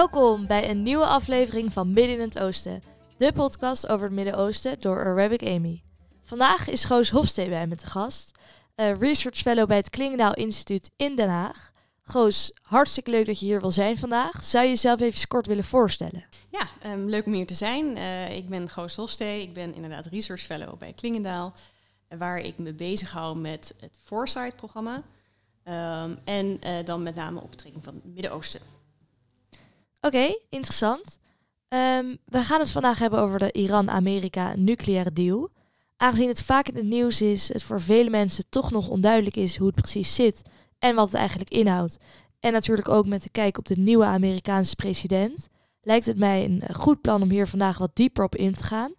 Welkom bij een nieuwe aflevering van Midden in het Oosten, de podcast over het Midden-Oosten door Arabic Amy. Vandaag is Goos Hofstee bij me te gast, eh, Research Fellow bij het Klingendaal Instituut in Den Haag. Goos, hartstikke leuk dat je hier wil zijn vandaag. Zou je jezelf even kort willen voorstellen? Ja, ehm, leuk om hier te zijn. Eh, ik ben Goos Hofstee, ik ben inderdaad Research Fellow bij Klingendaal, eh, waar ik me bezig hou met het Foresight-programma. Ehm, en dan met name op betrekking van het Midden-Oosten. Oké, interessant. Ehm, we gaan het vandaag hebben over de Iran-Amerika nucleaire deal. Aangezien het vaak in het nieuws is, het voor vele mensen toch nog onduidelijk is hoe het precies zit en wat het eigenlijk inhoudt. En natuurlijk ook met de kijk op de nieuwe Amerikaanse president, lijkt het mij een eh, goed plan om hier vandaag wat dieper op in te gaan.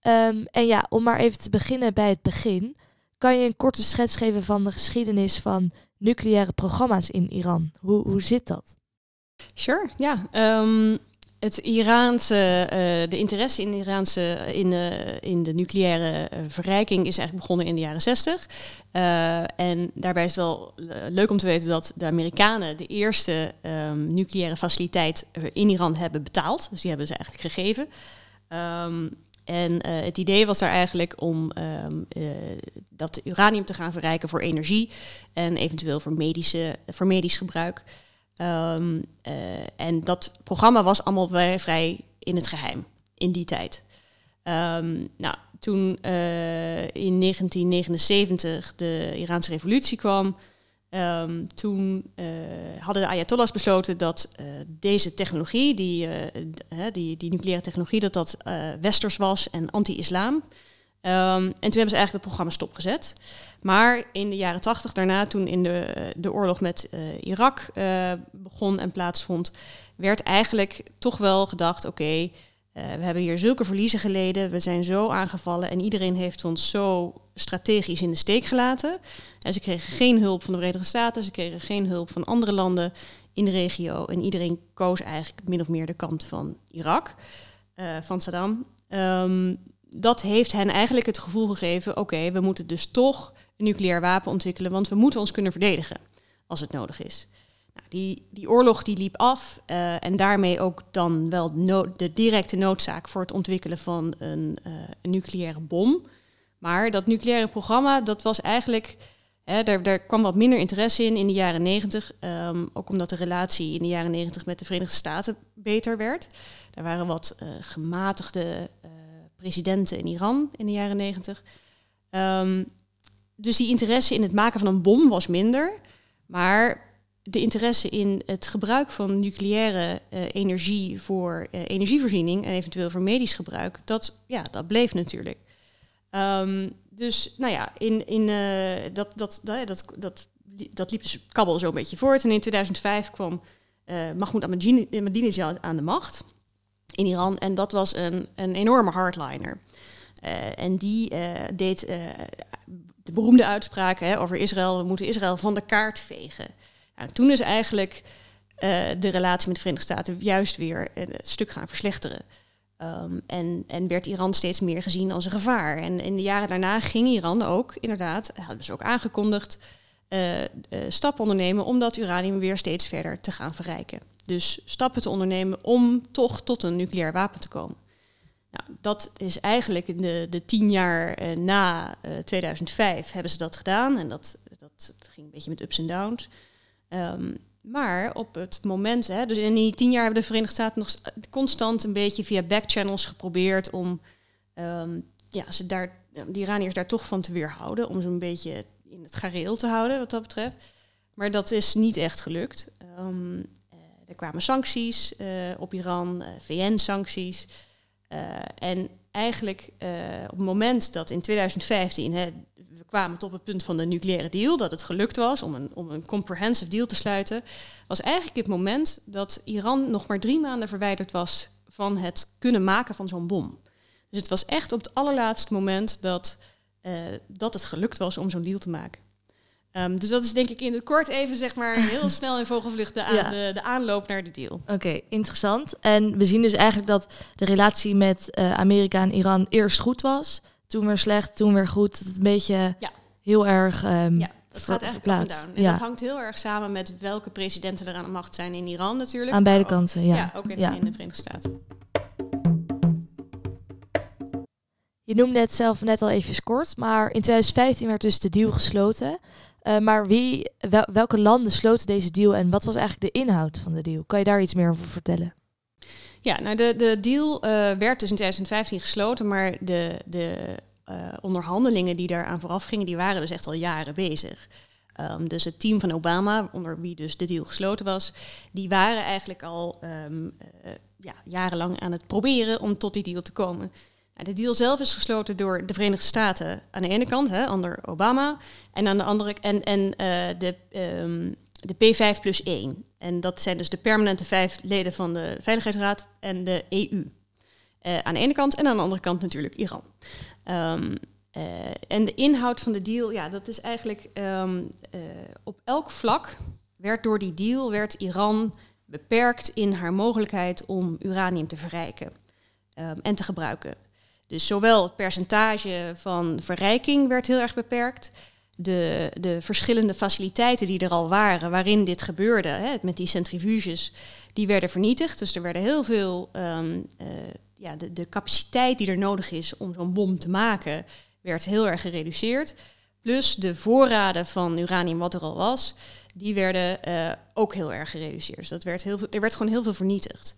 Ehm, en ja, om maar even te beginnen bij het begin, kan je een korte schets geven van de geschiedenis van nucleaire programma's in Iran? Hoe, hoe zit dat? Sure, ja. Ehm, het Iraanse, uh, de interesse in Iraanse, in de, in de nucleaire uh, verrijking is eigenlijk begonnen in de jaren 60. Uh, en daarbij is het wel leuk om te weten dat de Amerikanen de eerste um, nucleaire faciliteit in Iran hebben betaald. Dus die hebben ze eigenlijk gegeven. Um, en het idee was daar eigenlijk om dat uranium te gaan verrijken voor energie en eventueel voor, medische, voor medisch gebruik. Um, uh, en dat programma was allemaal vrij, in het geheim in die tijd. Um, nou, toen uh, in 1979 de Iraanse revolutie kwam, um, toen uh, hadden de Ayatollahs besloten dat deze technologie, die, die, die, nucleaire technologie, dat dat westers was en anti-islam. Um, en toen hebben ze eigenlijk het programma stopgezet. Maar in de jaren tachtig daarna, toen in de, de oorlog met uh, Irak uh, begon en plaatsvond, werd eigenlijk toch wel gedacht: oké, uh, we hebben hier zulke verliezen geleden, we zijn zo aangevallen en iedereen heeft ons zo strategisch in de steek gelaten. En ze kregen geen hulp van de Verenigde Staten, ze kregen geen hulp van andere landen in de regio. En iedereen koos eigenlijk min of meer de kant van Irak, van Saddam. Um, dat heeft hen eigenlijk het gevoel gegeven: oké, we moeten dus toch een nucleair wapen ontwikkelen, want we moeten ons kunnen verdedigen als het nodig is. Nou, die, die oorlog die liep af uh, en daarmee ook dan wel de directe noodzaak voor het ontwikkelen van een, uh, een, nucleaire bom. Maar dat nucleaire programma, dat was eigenlijk, hè, daar, daar kwam wat minder interesse in in de jaren negentig. Um, ook omdat de relatie in de jaren negentig met de Verenigde Staten beter werd. Er waren wat uh, gematigde presidenten in Iran in de jaren negentig. Um, dus die interesse in het maken van een bom was minder. Maar de interesse in het gebruik van nucleaire uh, energie voor uh, energievoorziening en eventueel voor medisch gebruik, dat, ja, dat bleef natuurlijk. Um, dus nou ja, in, in, uh, dat, dat, dat, dat, dat, dat liep dus kabbel zo een beetje voort. En in 2005 kwam Mahmoud Ahmadinejad aan de macht in Iran. En dat was een, een enorme hardliner. en die deed de beroemde uitspraken over Israël, we moeten Israël van de kaart vegen. Nou, toen is eigenlijk de relatie met de Verenigde Staten juist weer een stuk gaan verslechteren. Um, en, en werd Iran steeds meer gezien als een gevaar. En in de jaren daarna ging Iran ook, inderdaad, hadden ze ook aangekondigd, uh, uh, stappen ondernemen om dat uranium weer steeds verder te gaan verrijken. Dus stappen te ondernemen om toch tot een nucleair wapen te komen. Nou, dat is eigenlijk in de, de tien jaar eh, na uh, 2005 hebben ze dat gedaan. En dat, dat ging een beetje met ups en downs. Um, maar op het moment, hè, dus in die tien jaar hebben de Verenigde Staten nog constant een beetje via backchannels geprobeerd om um, ja, ze daar, de Iraniërs daar toch van te weerhouden. Om ze een beetje in het gareel te houden wat dat betreft. Maar dat is niet echt gelukt. Um, uh, er kwamen sancties uh, op Iran, uh, VN-sancties. En eigenlijk op het moment dat in 2015 hè, we kwamen tot het punt van de nucleaire deal, dat het gelukt was om een, om een comprehensive deal te sluiten, was eigenlijk het moment dat Iran nog maar drie maanden verwijderd was van het kunnen maken van zo'n bom. Dus het was echt op het allerlaatste moment dat, dat het gelukt was om zo'n deal te maken. Um, dus dat is denk ik in het kort even zeg maar heel snel in vogelvlucht de, aan, ja. de, de, aanloop naar de deal. Oké, okay, interessant. En we zien dus eigenlijk dat de relatie met uh, Amerika en Iran eerst goed was, toen weer slecht, toen weer goed. Dat het een beetje ja. heel erg um, ja. Dat gaat eigenlijk up en verplaatst. down. En Ja, dat hangt heel erg samen met welke presidenten er aan de macht zijn in Iran natuurlijk. aan beide ook- kanten. Ja, Ja. ook in, in de Verenigde Staten. Je noemde het zelf net al even kort, maar in 2015 werd dus de deal gesloten. Eh, maar wie, wel- welke landen sloten deze deal en wat was eigenlijk de inhoud van de deal? Kan je daar iets meer over vertellen? Ja, nou de, de deal eh, werd dus in 2015 gesloten, maar de, de eh, onderhandelingen die daaraan vooraf gingen, die waren dus echt al jaren bezig. Ehm, dus het team van Obama, onder wie dus de deal gesloten was, die waren eigenlijk al ehm, eh, ja, jarenlang aan het proberen om tot die deal te komen. Nou, de deal zelf is gesloten door de Verenigde Staten aan de ene kant, onder Obama, en aan de andere en, en eh, de, ehm, de P5 plus 1. En dat zijn dus de permanente vijf leden van de Veiligheidsraad en de EU. Eh, aan de ene kant en aan de andere kant natuurlijk Iran. Ehm, eh, en de inhoud van de deal, ja, dat is eigenlijk ehm, eh, op elk vlak werd door die deal werd Iran beperkt in haar mogelijkheid om uranium te verrijken en te gebruiken. Dus zowel het percentage van verrijking werd heel erg beperkt, de, de verschillende faciliteiten die er al waren, waarin dit gebeurde, hè, met die centrifuges, die werden vernietigd. Dus er werden heel veel, ehm, eh, ja, de, de capaciteit die er nodig is om zo'n bom te maken, werd heel erg gereduceerd. Plus de voorraden van uranium wat er al was, die werden eh, ook heel erg gereduceerd. Dus dat werd heel er werd gewoon heel veel vernietigd.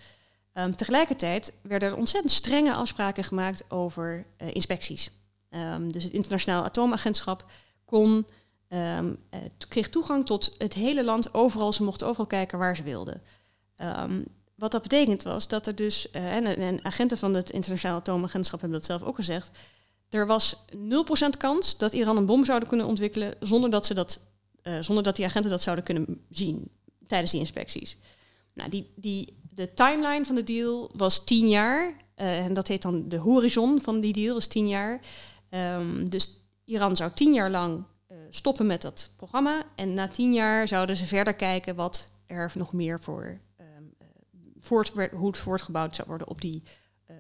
Ehm, tegelijkertijd werden er ontzettend strenge afspraken gemaakt over eh, inspecties. Ehm, dus het Internationaal Atoomagentschap kon, ehm, eh, kreeg toegang tot het hele land, overal. Ze mochten overal kijken waar ze wilden. Wat dat betekent was dat er dus, eh, en, en agenten van het Internationaal Atoomagentschap hebben dat zelf ook gezegd, er was 0% kans dat Iran een bom zouden kunnen ontwikkelen zonder dat, ze dat, zonder dat die agenten dat zouden kunnen zien tijdens die inspecties. Nou, die, die, de timeline van de deal was tien jaar. eh, en dat heet dan de horizon van die deal, is tien jaar. Ehm, dus Iran zou tien jaar lang eh, stoppen met dat programma. En na tien jaar zouden ze verder kijken wat er nog meer voor ehm, eh, voort, hoe het voortgebouwd zou worden op die,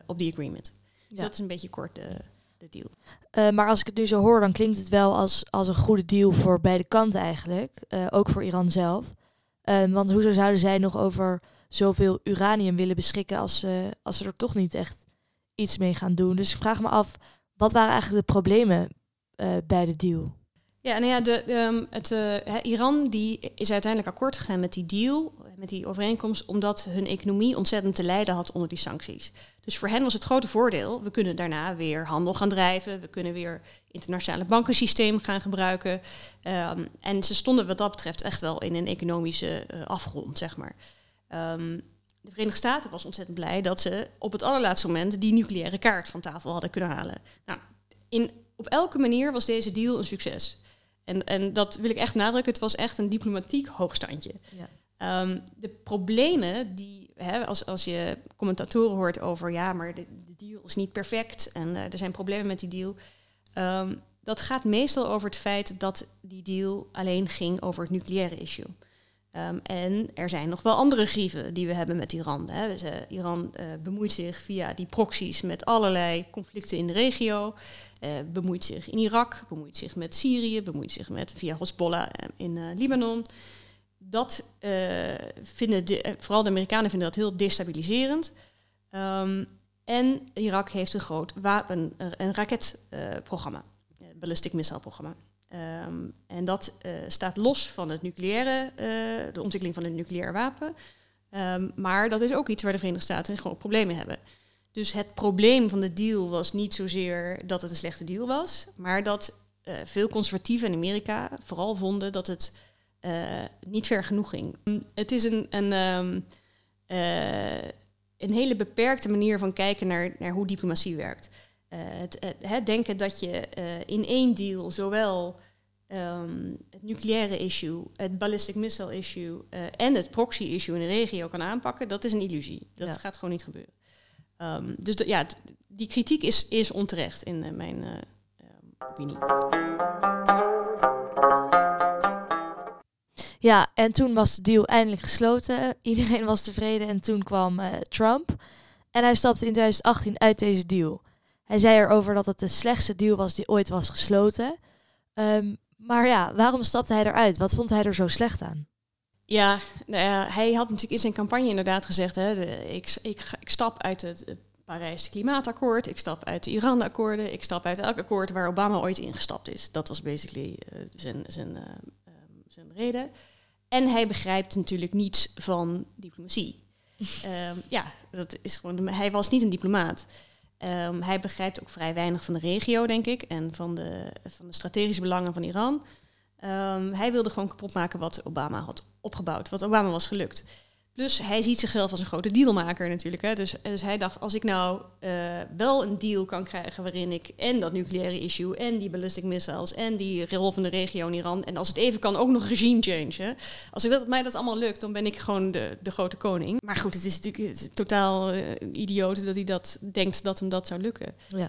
op die agreement. Dus dat is een beetje kort de, de deal. Maar als ik het nu zo hoor, dan klinkt het wel als, als een goede deal voor beide kanten eigenlijk. Ook voor Iran zelf. Eh, want hoezo zouden zij nog over zoveel uranium willen beschikken als, ze als ze er toch niet echt iets mee gaan doen? Dus ik vraag me af, wat waren eigenlijk de problemen eh, bij de deal? Ja, nou ja, de, ehm, het, eh, Iran die is uiteindelijk akkoord gegaan met die deal, met die overeenkomst, omdat hun economie ontzettend te lijden had onder die sancties. Dus voor hen was het grote voordeel, we kunnen daarna weer handel gaan drijven, we kunnen weer internationale bankensysteem gaan gebruiken. Ehm, en ze stonden wat dat betreft echt wel in een economische eh, afgrond, zeg maar. Ehm, de Verenigde Staten was ontzettend blij dat ze op het allerlaatste moment die nucleaire kaart van tafel hadden kunnen halen. Nou, in, op elke manier was deze deal een succes. En, en dat wil ik echt nadrukken, het was echt een diplomatiek hoogstandje. Ja. Ehm, de problemen die, hè, als, als je commentatoren hoort over, ja, maar de, de deal is niet perfect en eh, er zijn problemen met die deal. Ehm, dat gaat meestal over het feit dat die deal alleen ging over het nucleaire issue. Ehm, en er zijn nog wel andere grieven die we hebben met Iran. Hè. Dus, eh, Iran eh, bemoeit zich via die proxies met allerlei conflicten in de regio. eh, bemoeit zich in Irak, bemoeit zich met Syrië, bemoeit zich met via Hezbollah in Libanon. Dat vinden de, vooral de Amerikanen vinden dat heel destabiliserend. Ehm, en Irak heeft een groot wapen, een raketprogramma, ballistic missile programma. Ehm, en dat eh, staat los van het nucleaire, eh, de ontwikkeling van het nucleair wapen. Ehm, maar dat is ook iets waar de Verenigde Staten gewoon problemen hebben. Dus het probleem van de deal was niet zozeer dat het een slechte deal was, maar dat eh, veel conservatieven in Amerika vooral vonden dat het niet ver genoeg ging. Het is een, een, ehm, een hele beperkte manier van kijken naar, naar hoe diplomatie werkt. Eh, het, denken dat je eh, in één deal zowel ehm, het nucleaire issue, het ballistic missile issue eh, en het proxy issue in de regio kan aanpakken, dat is een illusie. Dat Ja. gaat gewoon niet gebeuren. Ehm, dus de- ja, die kritiek is, is onterecht in mijn opinie. Ja, en toen was de deal eindelijk gesloten. Iedereen was tevreden en toen kwam Trump. En hij stapte in 2018 uit deze deal. Hij zei erover dat het de slechtste deal was die ooit was gesloten. Ehm, Maar ja, waarom stapte hij eruit? Wat vond hij er zo slecht aan? Ja, nou ja, hij had natuurlijk in zijn campagne inderdaad gezegd: hè, de, ik, ik, ik stap uit het, het Parijs Klimaatakkoord, ik stap uit de Iran-akkoorden, ik stap uit elk akkoord waar Obama ooit ingestapt is. Dat was basically uh, zijn, zijn, uh, zijn reden. En hij begrijpt natuurlijk niets van diplomatie. um, ja, dat is gewoon. Hij was niet een diplomaat. Um, hij begrijpt ook vrij weinig van de regio, denk ik, en van de, van de strategische belangen van Iran. Um, hij wilde gewoon kapot maken wat Obama had opgebouwd, wat Obama was gelukt. Plus hij ziet zichzelf als een grote dealmaker natuurlijk. Hè. Dus, dus hij dacht, als ik nou uh, wel een deal kan krijgen waarin ik en dat nucleaire issue en die ballistic missiles en die rol van de regio in Iran en als het even kan ook nog regime change. Hè. Als ik dat, mij dat allemaal lukt, dan ben ik gewoon de, de grote koning. Maar goed, het is natuurlijk het is totaal uh, idioot dat hij dat denkt dat hem dat zou lukken. Ja.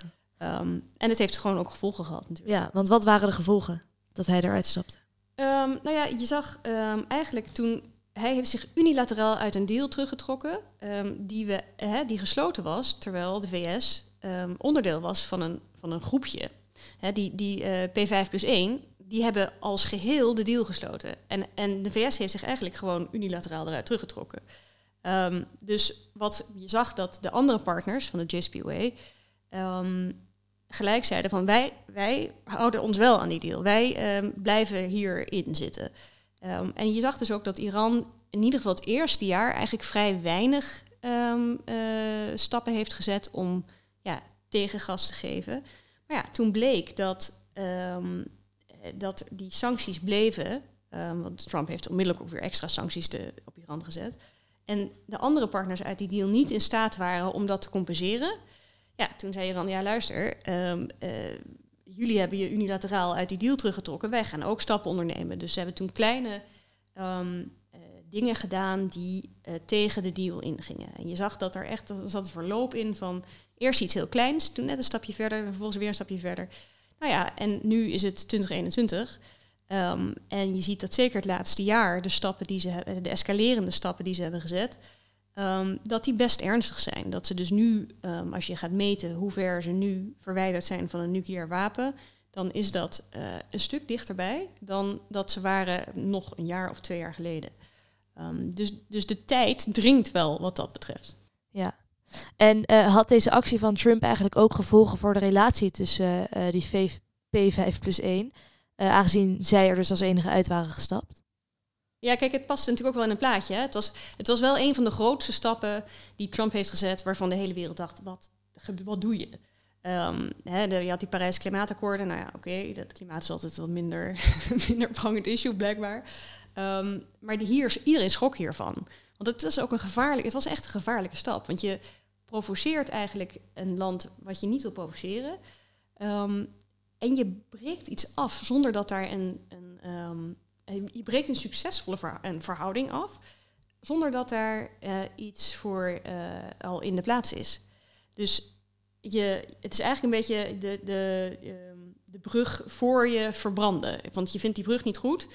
Um, en het heeft gewoon ook gevolgen gehad natuurlijk. Ja, want wat waren de gevolgen dat hij eruit stapte? Um, nou ja, je zag um, eigenlijk toen hij heeft zich unilateraal uit een deal teruggetrokken um, die, we, die gesloten was, terwijl de VS um, onderdeel was van een, van een groepje. Die die uh, P5 plus 1, die hebben als geheel de deal gesloten. En, en de VS heeft zich eigenlijk gewoon unilateraal eruit teruggetrokken. Um, dus wat je zag dat de andere partners van de JCPOA gelijk zeiden van wij, wij houden ons wel aan die deal. Wij blijven hierin zitten. Um, en je zag dus ook dat Iran in ieder geval het eerste jaar eigenlijk vrij weinig um, uh, stappen heeft gezet om ja, tegengas te geven. Maar ja, toen bleek dat, um, dat die sancties bleven. want Trump heeft onmiddellijk ook weer extra sancties de, op Iran gezet. En de andere partners uit die deal niet in staat waren om dat te compenseren. Ja, toen zei Iran, ja luister, uh, jullie hebben je unilateraal uit die deal teruggetrokken. Wij gaan ook stappen ondernemen. Dus ze hebben toen kleine um, uh, dingen gedaan die uh, tegen de deal ingingen. En je zag dat er echt, er zat een verloop in van eerst iets heel kleins, toen net een stapje verder, en vervolgens weer een stapje verder. Nou ja, en nu is het 2021. Um, en je ziet dat zeker het laatste jaar, de stappen die ze hebben, de escalerende stappen die ze hebben gezet, Um, dat die best ernstig zijn. Dat ze dus nu, um, als je gaat meten hoe ver ze nu verwijderd zijn van een nucleair wapen, dan is dat uh, een stuk dichterbij dan dat ze waren nog een jaar of twee jaar geleden. Um, dus, dus de tijd dringt wel wat dat betreft. Ja. En uh, had deze actie van Trump eigenlijk ook gevolgen voor de relatie tussen uh, die P5 plus 1, aangezien zij er dus als enige uit waren gestapt? Ja, kijk, het past natuurlijk ook wel in een plaatje. Hè. Het, was, het was wel een van de grootste stappen die Trump heeft gezet, waarvan de hele wereld dacht, wat, wat doe je? De, je had die Parijs klimaatakkoorden. Nou ja, oké, dat klimaat is altijd wat minder, minder prangend issue, blijkbaar. Um, maar die hier, iedereen schrok hiervan. Want het, was ook een gevaarlijk, het was echt een gevaarlijke stap. Want je provoceert eigenlijk een land wat je niet wil provoceren. Um, en je breekt iets af zonder dat daar een, een je breekt een succesvolle een verhouding af, zonder dat daar uh, iets voor uh, al in de plaats is. Dus je, het is eigenlijk een beetje de, de, um, de brug voor je verbranden. Want je vindt die brug niet goed,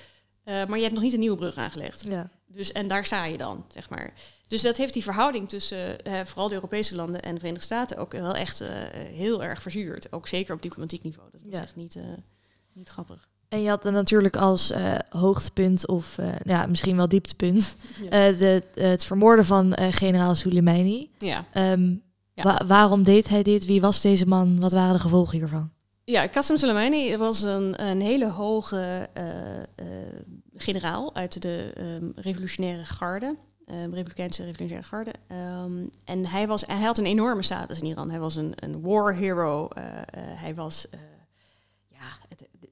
uh, maar je hebt nog niet een nieuwe brug aangelegd. Ja. Dus, en daar sta je dan, zeg maar. Dus dat heeft die verhouding tussen vooral de Europese landen en de Verenigde Staten ook wel echt heel erg verzuurd. Ook zeker op diplomatiek niveau. Dat was ja. echt niet, niet grappig. En je had dan natuurlijk als uh, hoogtepunt of uh, ja, misschien wel dieptepunt ja. uh, de, het vermoorden van generaal Soleimani. Ja. Um, ja. Wa waarom deed hij dit? Wie was deze man? Wat waren de gevolgen hiervan? Ja, Qasem Soleimani was een, een hele hoge generaal uit de um, revolutionaire garde. Um, Republikeinse revolutionaire garde. Um, en hij, was, hij had een enorme status in Iran. Hij was een, een war hero. hij was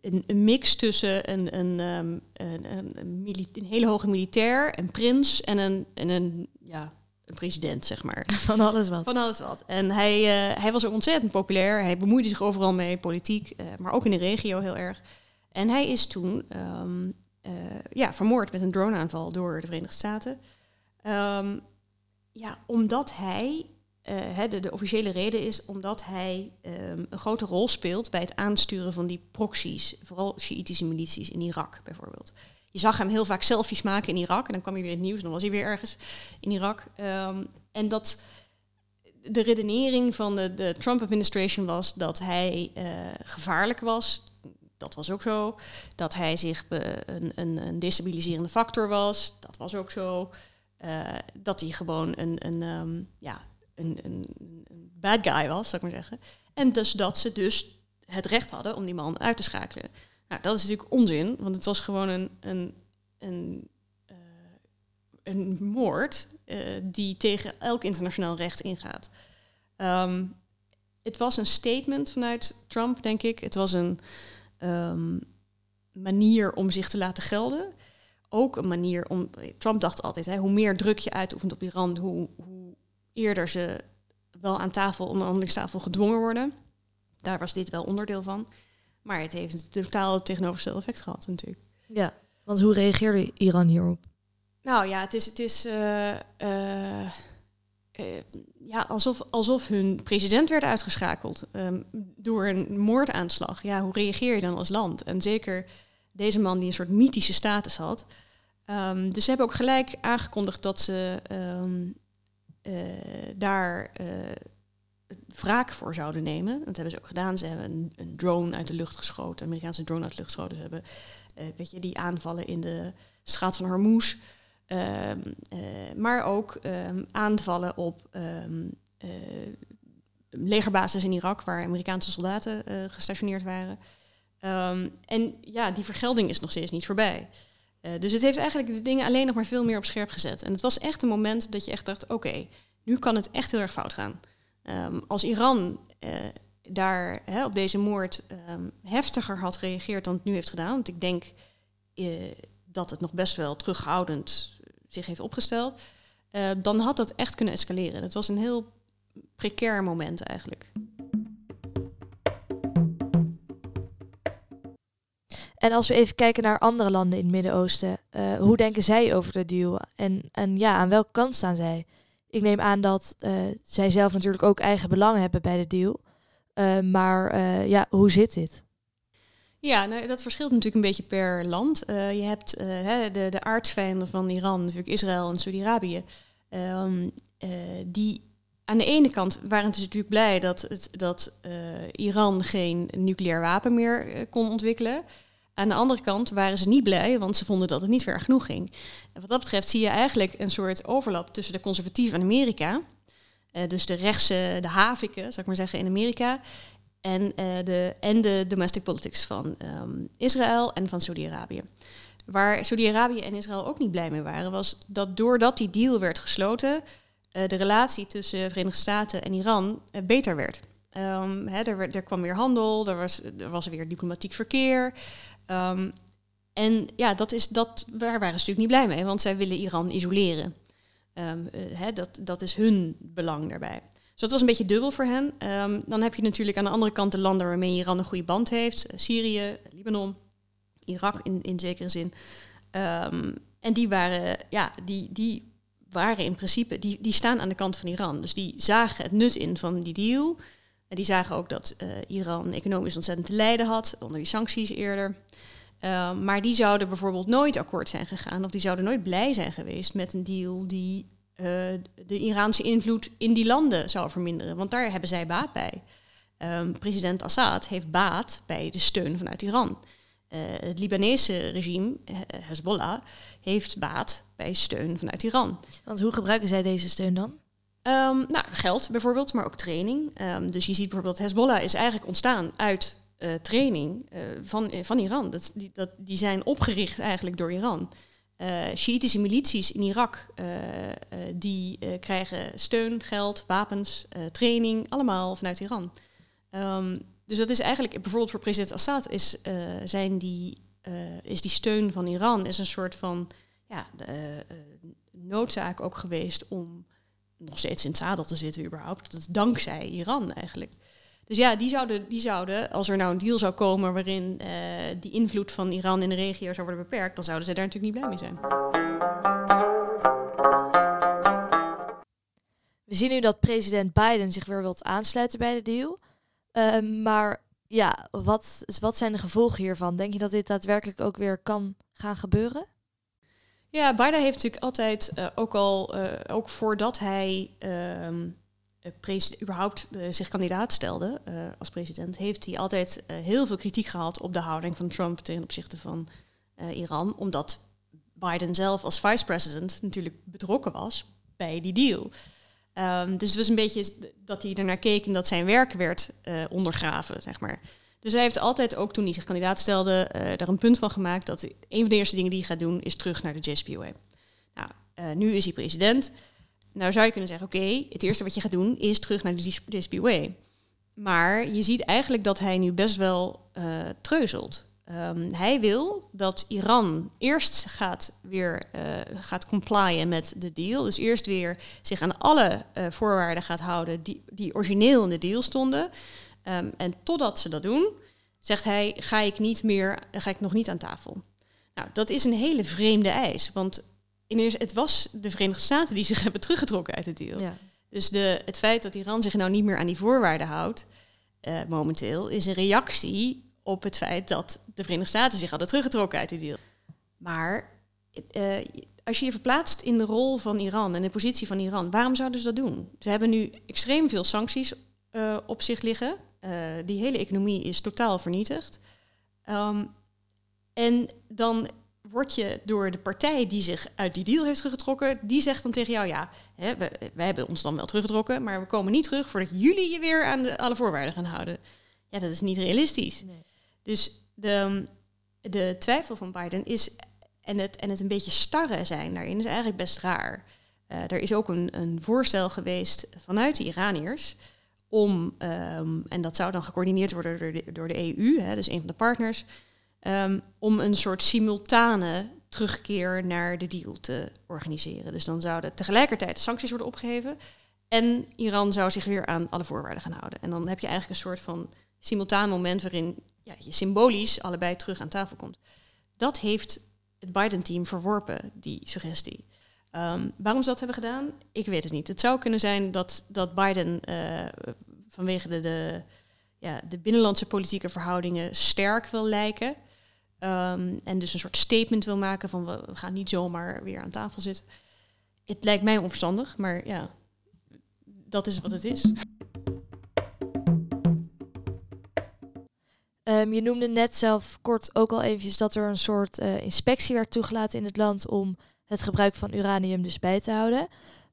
een, een, mix tussen een, een, um, een, een, hele hoge militair, een prins en een, en een, ja, een president, zeg maar. Van alles wat. Van alles wat. En hij, uh, hij was ook ontzettend populair. Hij bemoeide zich overal mee, politiek, uh, maar ook in de regio heel erg. En hij is toen um, uh, ja, vermoord met een droneaanval door de Verenigde Staten. Um, ja, omdat hij uh, de, de, officiële reden is omdat hij um, een grote rol speelt bij het aansturen van die proxies, vooral Sjiitische milities in Irak bijvoorbeeld. Je zag hem heel vaak selfies maken in Irak en dan kwam hij weer in het nieuws dan was hij weer ergens in Irak. Um, en dat de redenering van de, de Trump-administration was dat hij uh, gevaarlijk was, dat was ook zo. Dat hij zich een, een, een, destabiliserende factor was, dat was ook zo. Dat hij gewoon een, een, um, ja, een, bad guy was, zou ik maar zeggen. En dus dat ze dus het recht hadden om die man uit te schakelen. Nou, dat is natuurlijk onzin, want het was gewoon een, een, een, uh, een moord uh, die tegen elk internationaal recht ingaat. Um, het was een statement vanuit Trump, denk ik. Het was een um, manier om zich te laten gelden. Ook een manier om. Trump dacht altijd: hè, hoe meer druk je uitoefent op Iran, hoe eerder ze wel aan tafel, onderhandelingstafel gedwongen worden. Daar was dit wel onderdeel van. Maar het heeft een totaal tegenovergestelde effect gehad, natuurlijk. Ja, want hoe reageerde Iran hierop? Nou ja, het is. Het is uh, uh, uh, ja, alsof, alsof hun president werd uitgeschakeld um, door een moordaanslag. Ja, hoe reageer je dan als land? En zeker deze man die een soort mythische status had. Um, dus ze hebben ook gelijk aangekondigd dat ze um, uh, daar uh, wraak voor zouden nemen. Dat hebben ze ook gedaan. Ze hebben een, drone uit de lucht geschoten, een Amerikaanse drone uit de lucht geschoten. Ze hebben, uh, weet je, die aanvallen in de straat van Hormuz. Uh, maar ook um, aanvallen op uh, legerbases in Irak, waar Amerikaanse soldaten gestationeerd waren. en ja, die vergelding is nog steeds niet voorbij. Dus het heeft eigenlijk de dingen alleen nog maar veel meer op scherp gezet. En het was echt een moment dat je echt dacht: oké, nu kan het echt heel erg fout gaan. als Iran daar hè, op deze moord heftiger had gereageerd dan het nu heeft gedaan, want ik denk dat het nog best wel terughoudend zich heeft opgesteld, dan had dat echt kunnen escaleren. Het was een heel precair moment eigenlijk. En als we even kijken naar andere landen in het Midden-Oosten, uh, hoe denken zij over de deal? En, en ja, aan welke kant staan zij? Ik neem aan dat uh, zij zelf natuurlijk ook eigen belang hebben bij de deal. maar ja, hoe zit dit? Ja, nou, dat verschilt natuurlijk een beetje per land. Je hebt de, de aardsvijanden van Iran, natuurlijk Israël en Saudi-Arabië. Uh, die aan de ene kant waren ze natuurlijk blij dat, het, dat Iran geen nucleair wapen meer kon ontwikkelen. Aan de andere kant waren ze niet blij, want ze vonden dat het niet ver genoeg ging. En wat dat betreft zie je eigenlijk een soort overlap tussen de conservatieven in Amerika, dus de rechtse, de haviken, zou ik maar zeggen, in Amerika, en, uh, de, en de domestic politics van um, Israël en van Saudi-Arabië. Waar Saudi-Arabië en Israël ook niet blij mee waren, was dat doordat die deal werd gesloten, uh, de relatie tussen Verenigde Staten en Iran beter werd. Um, hè, er, er, kwam weer handel, er was, er was weer diplomatiek verkeer. Um, en ja, dat is, dat, waar waren ze natuurlijk niet blij mee, want zij willen Iran isoleren. Um, hè, dat, dat is hun belang daarbij. Dus dat was een beetje dubbel voor hen. Dan heb je natuurlijk aan de andere kant de landen waarmee Iran een goede band heeft. Uh, Syrië, Libanon, Irak in, in zekere zin. En die waren, ja, die, die waren in principe, die, die staan aan de kant van Iran. Dus die zagen het nut in van die deal. En die zagen ook dat uh, Iran economisch ontzettend te lijden had onder die sancties eerder. Uh, maar die zouden bijvoorbeeld nooit akkoord zijn gegaan, of die zouden nooit blij zijn geweest met een deal die uh, de Iraanse invloed in die landen zou verminderen. Want daar hebben zij baat bij. Um, president Assad heeft baat bij de steun vanuit Iran. Uh, het Libanese regime, Hezbollah, heeft baat bij steun vanuit Iran. Want hoe gebruiken zij deze steun dan? Um, nou, geld bijvoorbeeld, maar ook training. Um, dus je ziet bijvoorbeeld, Hezbollah is eigenlijk ontstaan uit uh, training uh, van, van Iran. Dat, die, dat, die zijn opgericht eigenlijk door Iran. Uh, Shiïtische milities in Irak, die krijgen steun, geld, wapens, training, allemaal vanuit Iran. Um, dus dat is eigenlijk, bijvoorbeeld voor president Assad is, zijn die, is die steun van Iran is een soort van ja, noodzaak ook geweest om nog steeds in het zadel te zitten überhaupt. Dat is dankzij Iran eigenlijk. Dus ja, die zouden, die zouden, als er nou een deal zou komen waarin uh, die invloed van Iran in de regio zou worden beperkt, dan zouden ze daar natuurlijk niet blij mee zijn. We zien nu dat president Biden zich weer wilt aansluiten bij de deal. Uh, maar ja, wat, wat zijn de gevolgen hiervan? Denk je dat dit daadwerkelijk ook weer kan gaan gebeuren? Ja, Biden heeft natuurlijk altijd, uh, ook al, ook voordat hij überhaupt zich kandidaat stelde als president, heeft hij altijd heel veel kritiek gehad op de houding van Trump ten opzichte van Iran, omdat Biden zelf als vice-president natuurlijk betrokken was bij die deal. Um, dus het was een beetje dat hij ernaar keek en dat zijn werk werd ondergraven, zeg maar. Dus hij heeft altijd ook toen hij zich kandidaat stelde, uh, daar een punt van gemaakt dat een van de eerste dingen die hij gaat doen is terug naar de JCPOA. Nou, uh, nu is hij president. Nou zou je kunnen zeggen, oké, het eerste wat je gaat doen is terug naar de JCPOA. Maar je ziet eigenlijk dat hij nu best wel treuzelt. Um, hij wil dat Iran eerst gaat weer gaat complyen met de deal. Dus eerst weer zich aan alle voorwaarden gaat houden die, die origineel in de deal stonden. Um, en totdat ze dat doen, zegt hij, ga ik niet meer, ga ik nog niet aan tafel. Nou, dat is een hele vreemde eis. Want in eerste, het was de Verenigde Staten die zich hebben teruggetrokken uit de deal. Ja. Dus de, het feit dat Iran zich nou niet meer aan die voorwaarden houdt, uh, momenteel, is een reactie op het feit dat de Verenigde Staten zich hadden teruggetrokken uit die deal. Maar uh, als je je verplaatst in de rol van Iran en de positie van Iran, waarom zouden ze dat doen? Ze hebben nu extreem veel sancties uh, op zich liggen. Uh, die hele economie is totaal vernietigd. Um, en dan word je door de partij die zich uit die deal heeft teruggetrokken, die zegt dan tegen jou, ja, hè, we, wij hebben ons dan wel teruggetrokken, maar we komen niet terug voordat jullie je weer aan de, alle voorwaarden gaan houden. Ja, dat is niet realistisch. Nee. Dus de, de twijfel van Biden is, en het, en het een beetje starre zijn daarin, is eigenlijk best raar. Uh, er is ook een, een voorstel geweest vanuit de Iraniërs om, um, en dat zou dan gecoördineerd worden door de, EU, hè, dus een van de partners, um, om een soort simultane terugkeer naar de deal te organiseren. Dus dan zouden tegelijkertijd sancties worden opgeheven en Iran zou zich weer aan alle voorwaarden gaan houden. En dan heb je eigenlijk een soort van simultaan moment waarin ja, je symbolisch allebei terug aan tafel komt. Dat heeft het Biden-team verworpen, die suggestie. Um, waarom ze dat hebben gedaan, ik weet het niet. Het zou kunnen zijn dat, dat Biden uh, vanwege de, de, ja, de binnenlandse politieke verhoudingen sterk wil lijken. Um, en dus een soort statement wil maken van we gaan niet zomaar weer aan tafel zitten. Het lijkt mij onverstandig, maar ja, dat is wat het is. Um, je noemde net zelf kort ook al eventjes dat er een soort uh, inspectie werd toegelaten in het land om het gebruik van uranium dus bij te houden.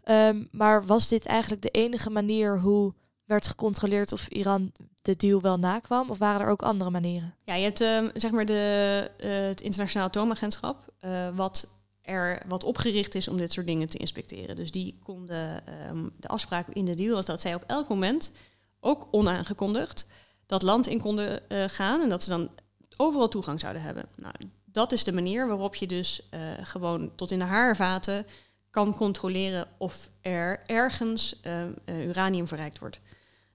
Um, maar was dit eigenlijk de enige manier hoe werd gecontroleerd of Iran de deal wel nakwam? Of waren er ook andere manieren? Ja, je hebt um, zeg maar de, uh, het Internationaal Atoomagentschap, uh, wat er wat opgericht is om dit soort dingen te inspecteren. Dus die konden de afspraak in de deal was dat zij op elk moment, ook onaangekondigd, dat land in konden uh, gaan en dat ze dan overal toegang zouden hebben. Nou, dat is de manier waarop je dus uh, gewoon tot in de haarvaten kan controleren of er ergens uh, uranium verrijkt wordt.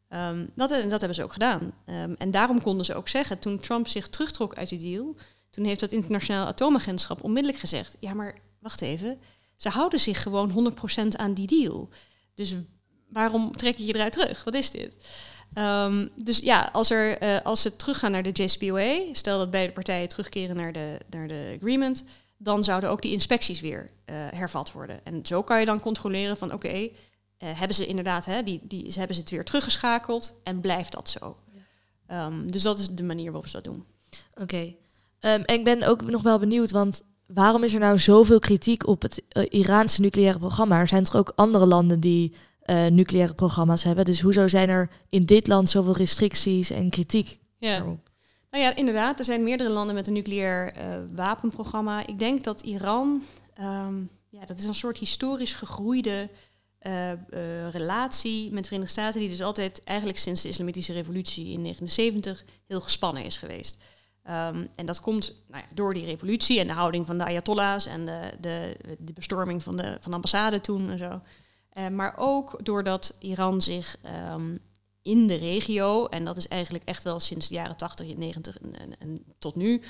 Um, dat, dat hebben ze ook gedaan. Um, en daarom konden ze ook zeggen, toen Trump zich terugtrok uit die deal, toen heeft dat internationaal atoomagentschap onmiddellijk gezegd, ja maar wacht even, ze houden zich gewoon 100% aan die deal. Dus waarom trek je je eruit terug? Wat is dit? Um, dus ja, als, er, uh, als ze teruggaan naar de JCPOA, stel dat beide partijen terugkeren naar de, naar de agreement, dan zouden ook die inspecties weer uh, hervat worden. En zo kan je dan controleren van oké, okay, uh, hebben ze inderdaad, hè, die, die, ze hebben ze het weer teruggeschakeld en blijft dat zo. Ja. Um, dus dat is de manier waarop ze dat doen. Oké. Okay. Um, en ik ben ook nog wel benieuwd, want waarom is er nou zoveel kritiek op het Iraanse nucleaire programma? Er zijn toch ook andere landen die uh, nucleaire programma's hebben. Dus hoezo zijn er in dit land zoveel restricties en kritiek ja. Nou ja, inderdaad. Er zijn meerdere landen met een nucleair uh, wapenprogramma. Ik denk dat Iran, um, ja, dat is een soort historisch gegroeide uh, relatie met de Verenigde Staten, die dus altijd eigenlijk sinds de Islamitische Revolutie in 1979 heel gespannen is geweest. Um, en dat komt nou ja, door die revolutie en de houding van de Ayatollahs en de, de, de bestorming van de, van de ambassade toen en zo. Uh, maar ook doordat Iran zich um, in de regio, en dat is eigenlijk echt wel sinds de jaren 80, 90 en, en, en tot nu,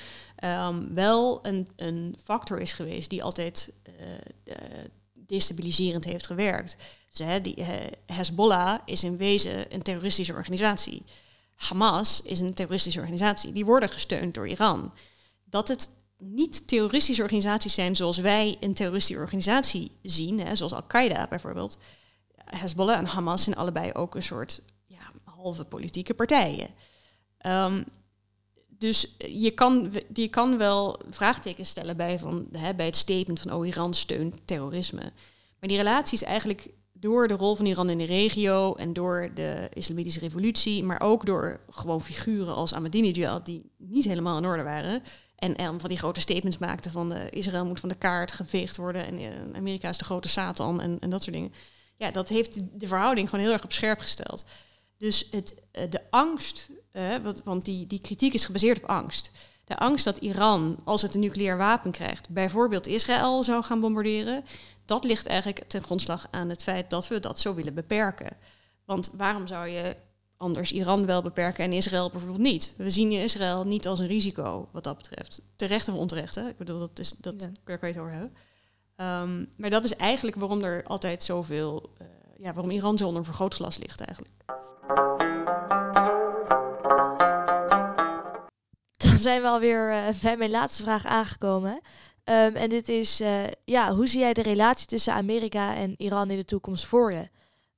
um, wel een, een, factor is geweest die altijd uh, uh, destabiliserend heeft gewerkt. Dus, hè, die, Hezbollah is in wezen een terroristische organisatie. Hamas is een terroristische organisatie. Die worden gesteund door Iran. Dat het niet terroristische organisaties zijn zoals wij een terroristische organisatie zien, hè, zoals Al-Qaeda bijvoorbeeld. Hezbollah en Hamas zijn allebei ook een soort ja, halve politieke partijen. Ehm, dus je kan, je kan wel vraagtekens stellen bij, van, hè, bij het statement van oh, Iran steunt terrorisme. Maar die relatie is eigenlijk door de rol van Iran in de regio en door de islamitische revolutie, maar ook door gewoon figuren als Ahmadinejad, die niet helemaal in orde waren. En, en van die grote statements maakten van uh, Israël moet van de kaart geveegd worden en uh, Amerika is de grote Satan en, en dat soort dingen. Ja, dat heeft de verhouding gewoon heel erg op scherp gesteld. Dus het, uh, de angst, want die, die kritiek is gebaseerd op angst. De angst dat Iran, als het een nucleair wapen krijgt, bijvoorbeeld Israël zou gaan bombarderen, dat ligt eigenlijk ten grondslag aan het feit dat we dat zo willen beperken. Want waarom zou je anders Iran wel beperken en Israël bijvoorbeeld niet? We zien Israël niet als een risico wat dat betreft. Terecht of onterecht, hè? Ik bedoel, dat is, dat, ja. daar kan je het over hebben. Um, maar dat is eigenlijk waarom er altijd zoveel, uh, ja, waarom Iran zo onder een vergrootglas ligt eigenlijk. Dan zijn we alweer uh, bij mijn laatste vraag aangekomen. Um, en dit is, uh, ja, hoe zie jij de relatie tussen Amerika en Iran in de toekomst voor je?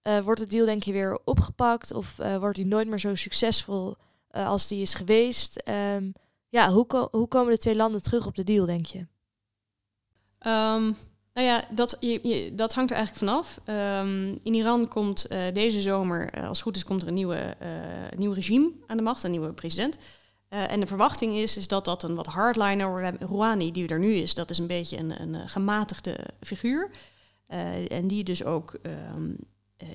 Uh, wordt het deal denk je weer opgepakt of uh, wordt die nooit meer zo succesvol als die is geweest? Um, ja, hoe, hoe komen de twee landen terug op de deal, denk je? Um, nou ja, dat, je, dat hangt er eigenlijk vanaf. Um, in Iran komt deze zomer, als het goed is, komt er een nieuwe, nieuw regime aan de macht, een nieuwe president. En de verwachting is, is dat dat een wat hardliner, Rouhani, die er nu is, dat is een beetje een, een gematigde figuur. En die dus ook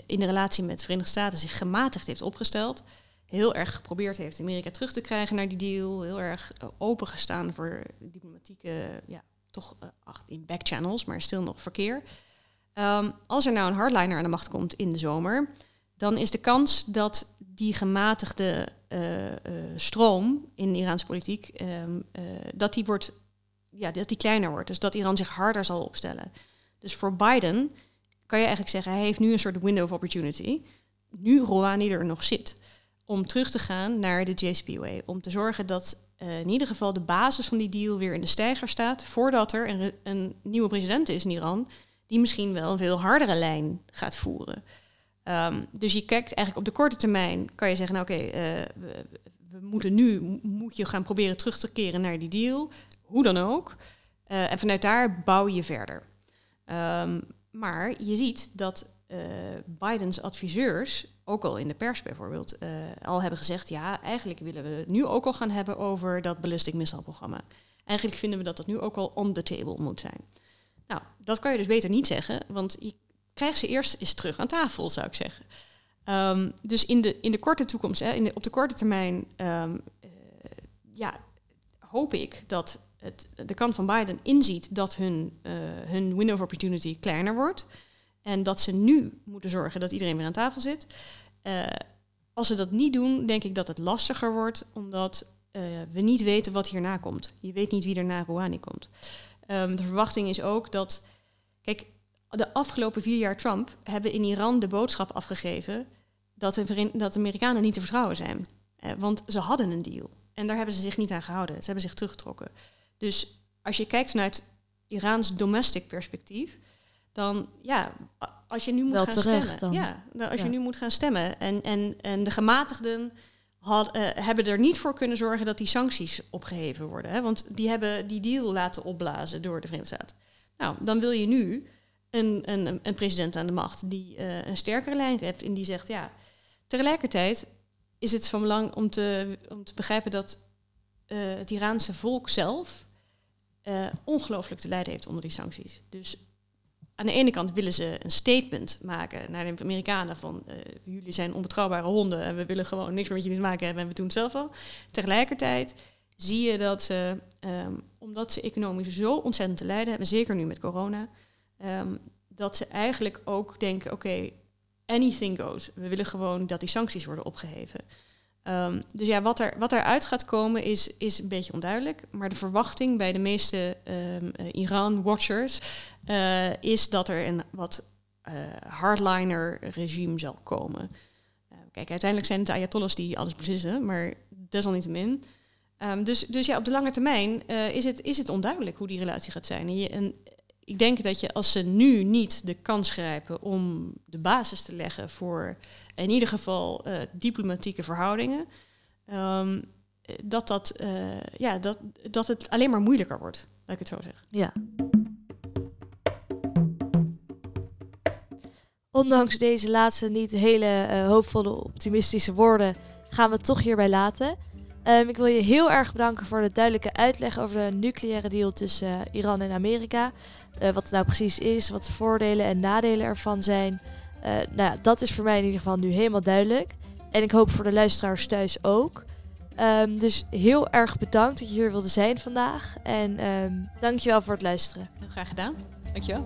in de relatie met de Verenigde Staten zich gematigd heeft opgesteld. Heel erg geprobeerd heeft Amerika terug te krijgen naar die deal. Heel erg uh, opengestaan voor diplomatieke, ja, toch in backchannels, maar stil nog verkeer. Um, als er nou een hardliner aan de macht komt in de zomer, dan is de kans dat die gematigde stroom in Iraanse politiek, uh, dat die wordt, ja, dat die kleiner wordt. Dus dat Iran zich harder zal opstellen. Dus voor Biden kan je eigenlijk zeggen, hij heeft nu een soort window of opportunity. Nu Rouhani er nog zit. Om terug te gaan naar de JCPOA. Om te zorgen dat in ieder geval de basis van die deal weer in de stijger staat. Voordat er een, een nieuwe president is in Iran. Die misschien wel een veel hardere lijn gaat voeren. Um, dus je kijkt eigenlijk op de korte termijn, kan je zeggen, nou oké, uh, we, moeten nu, moet je gaan proberen terug te keren naar die deal, hoe dan ook. Uh, en vanuit daar bouw je verder. Um, maar je ziet dat uh, Bidens adviseurs, ook al in de pers bijvoorbeeld, al hebben gezegd, ja, eigenlijk willen we het nu ook al gaan hebben over dat ballistic missile programma. Eigenlijk vinden we dat dat nu ook al on the table moet zijn. Nou, dat kan je dus beter niet zeggen, want je krijg ze eerst eens terug aan tafel, zou ik zeggen. Um, dus in de, in de korte toekomst, hè, in op de korte termijn, um, uh, ja, hoop ik dat de kant van Biden inziet dat hun, uh, hun window of opportunity kleiner wordt. En dat ze nu moeten zorgen dat iedereen weer aan tafel zit. Uh, als ze dat niet doen, denk ik dat het lastiger wordt, omdat we niet weten wat hierna komt. Je weet niet wie er na Rouhani komt. Um, de verwachting is ook dat. Kijk, de afgelopen vier jaar Trump hebben in Iran de boodschap afgegeven dat de, dat Amerikanen niet te vertrouwen zijn. Eh, want ze hadden een deal. En daar hebben ze zich niet aan gehouden. Ze hebben zich teruggetrokken. Dus als je kijkt vanuit Iraans domestic perspectief, dan ja, als je nu moet gaan stemmen. Dan. Ja, als ja. je nu moet gaan stemmen. En, en, en de gematigden had, uh, hebben er niet voor kunnen zorgen dat die sancties opgeheven worden. Hè? Want die hebben die deal laten opblazen door de Verenigde Staten. Nou, dan wil je nu een, een, een president aan de macht die uh, een sterkere lijn heeft en die zegt ja. Tegelijkertijd is het van belang om te, om te begrijpen dat uh, het Iraanse volk zelf uh, ongelooflijk te lijden heeft onder die sancties. Dus aan de ene kant willen ze een statement maken naar de Amerikanen van jullie zijn onbetrouwbare honden en we willen gewoon niks meer met jullie te maken hebben en we doen het zelf wel. Tegelijkertijd zie je dat ze, um, omdat ze economisch zo ontzettend te lijden hebben, zeker nu met corona, Um, dat ze eigenlijk ook denken, oké, anything goes. We willen gewoon dat die sancties worden opgeheven. Um, dus ja, wat, er, wat eruit gaat komen is, is een beetje onduidelijk. Maar de verwachting bij de meeste um, uh, Iran-watchers uh, is dat er een wat uh, hardliner regime zal komen. kijk, uiteindelijk zijn het de Ayatollahs die alles beslissen, maar desalniettemin. Um, dus, dus ja, op de lange termijn is, het, is het onduidelijk hoe die relatie gaat zijn. En ik denk dat je als ze nu niet de kans grijpen om de basis te leggen voor in ieder geval uh, diplomatieke verhoudingen, um, dat, dat, uh, ja, dat, dat het alleen maar moeilijker wordt, laat ik het zo zeggen. Ja. Ondanks deze laatste niet hele uh, hoopvolle, optimistische woorden, gaan we het toch hierbij laten. Um, ik wil je heel erg bedanken voor de duidelijke uitleg over de nucleaire deal tussen Iran en Amerika. Wat het nou precies is, wat de voordelen en nadelen ervan zijn. Uh, nou ja, dat is voor mij in ieder geval nu helemaal duidelijk. En ik hoop voor de luisteraars thuis ook. Um, dus heel erg bedankt dat je hier wilde zijn vandaag. En um, dankjewel voor het luisteren. Graag gedaan. Dankjewel.